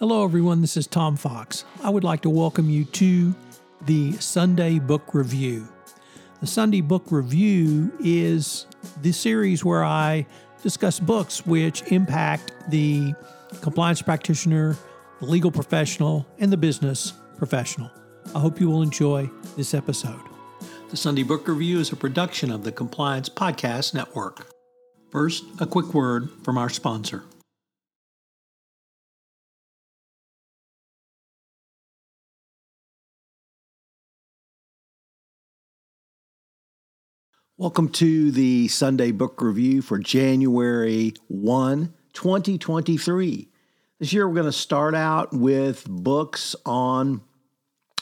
Hello, everyone. This is Tom Fox. I would like to welcome you to the Sunday Book Review. The Sunday Book Review is the series where I discuss books which impact the compliance practitioner, the legal professional, and the business professional. I hope you will enjoy this episode. The Sunday Book Review is a production of the Compliance Podcast Network. First, a quick word from our sponsor. Welcome to the Sunday Book Review for January 1, 2023. This year we're going to start out with books on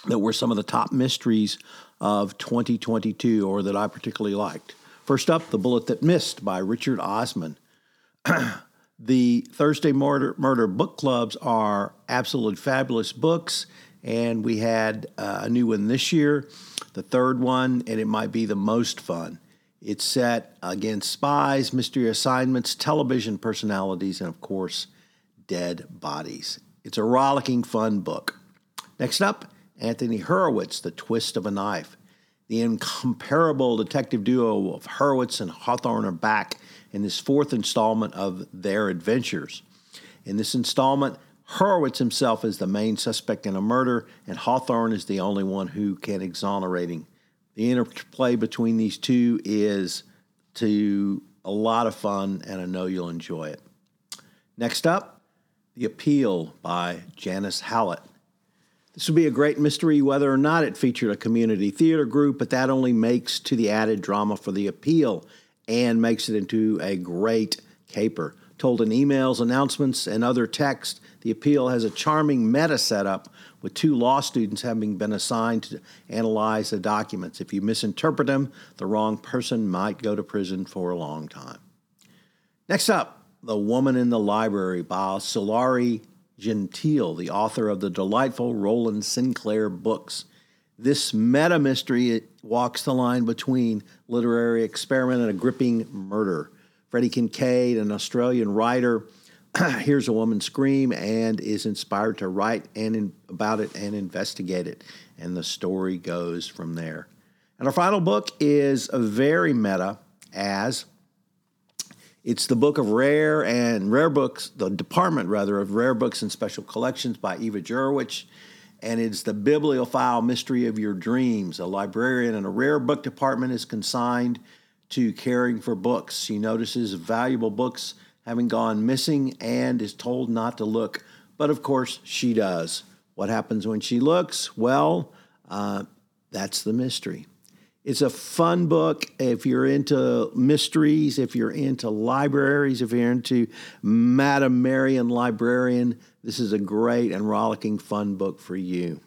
that were some of the top mysteries of 2022 or that I particularly liked. First up, The Bullet That Missed by Richard Osman. the Thursday Murder, Murder book clubs are absolutely fabulous books, and we had uh, a new one this year, the third one, and it might be the most fun. It's set against spies, mystery assignments, television personalities, and of course, dead bodies. It's a rollicking, fun book. Next up, Anthony Horowitz, The Twist of a Knife. The incomparable detective duo of Horowitz and Hawthorne are back in this fourth installment of their adventures. In this installment, Horowitz himself is the main suspect in a murder, and Hawthorne is the only one who can exonerate him. The interplay between these two is to a lot of fun, and I know you'll enjoy it. Next up, The Appeal by Janice Hallett. This would be a great mystery whether or not it featured a community theater group, but that only makes to the added drama for The Appeal and makes it into a great caper. Told in emails, announcements, and other text, The Appeal has a charming meta setup with two law students having been assigned to analyze the documents. If you misinterpret them, the wrong person might go to prison for a long time. Next up, The Woman in the Library by Sulari Gentill, the author of the delightful Rowland Sinclair books. This meta mystery walks the line between literary experiment and a gripping murder. Freddie Kincaid, an Australian writer, hears a woman scream and is inspired to write and in, about it and investigate it. And the story goes from there. And our final book is a very meta as it's the book of rare and rare books, the department rather of rare books and special collections by Eva Jurczyk. And it's the bibliophile mystery of your dreams. A librarian in a rare book department is consigned to caring for books. She notices valuable books having gone missing and is told not to look. But of course, she does. What happens when she looks? Well, uh, that's the mystery. It's a fun book if you're into mysteries, if you're into libraries, if you're into Madame Marian Librarian. This is a great and rollicking fun book for you.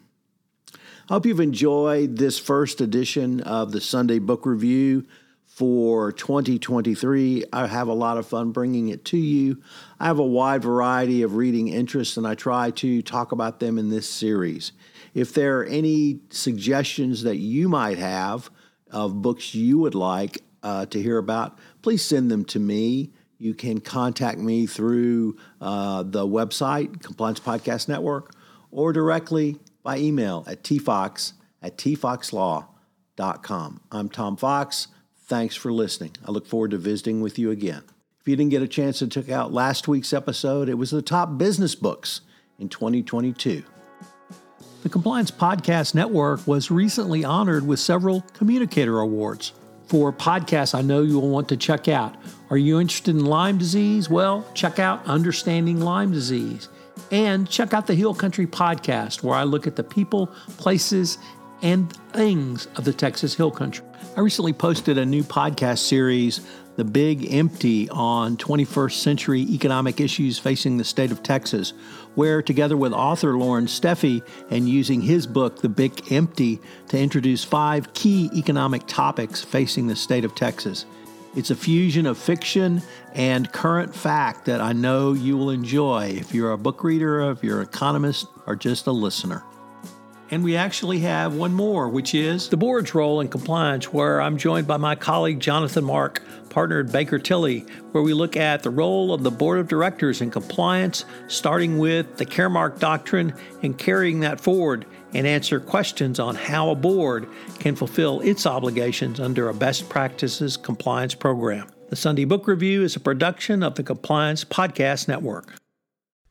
I hope you've enjoyed this first edition of the Sunday Book Review for 2023. I have a lot of fun bringing it to you. I have a wide variety of reading interests, and I try to talk about them in this series. If there are any suggestions that you might have of books you would like uh, to hear about, please send them to me. You can contact me through uh, the website, Compliance Podcast Network, or directly by email at tfox at tfoxlaw.com. I'm Tom Fox. Thanks for listening. I look forward to visiting with you again. If you didn't get a chance to check out last week's episode, it was the top business books in 2022. The Compliance Podcast Network was recently honored with several Communicator Awards for podcasts I know you will want to check out. Are you interested in Lyme disease? Well, check out Understanding Lyme Disease. And check out the Hill Country Podcast, where I look at the people, places, and things of the Texas Hill Country. I recently posted a new podcast series, The Big Empty, on 21st century economic issues facing the state of Texas, where, together with author Loren Steffy and using his book, The Big Empty, to introduce five key economic topics facing the state of Texas. It's a fusion of fiction and current fact that I know you will enjoy if you're a book reader, if you're an economist, or just a listener. And we actually have one more, which is the board's role in compliance, where I'm joined by my colleague Jonathan Mark, partner at Baker Tilly, where we look at the role of the board of directors in compliance, starting with the Caremark doctrine and carrying that forward, and answer questions on how a board can fulfill its obligations under a best practices compliance program. The Sunday Book Review is a production of the Compliance Podcast Network.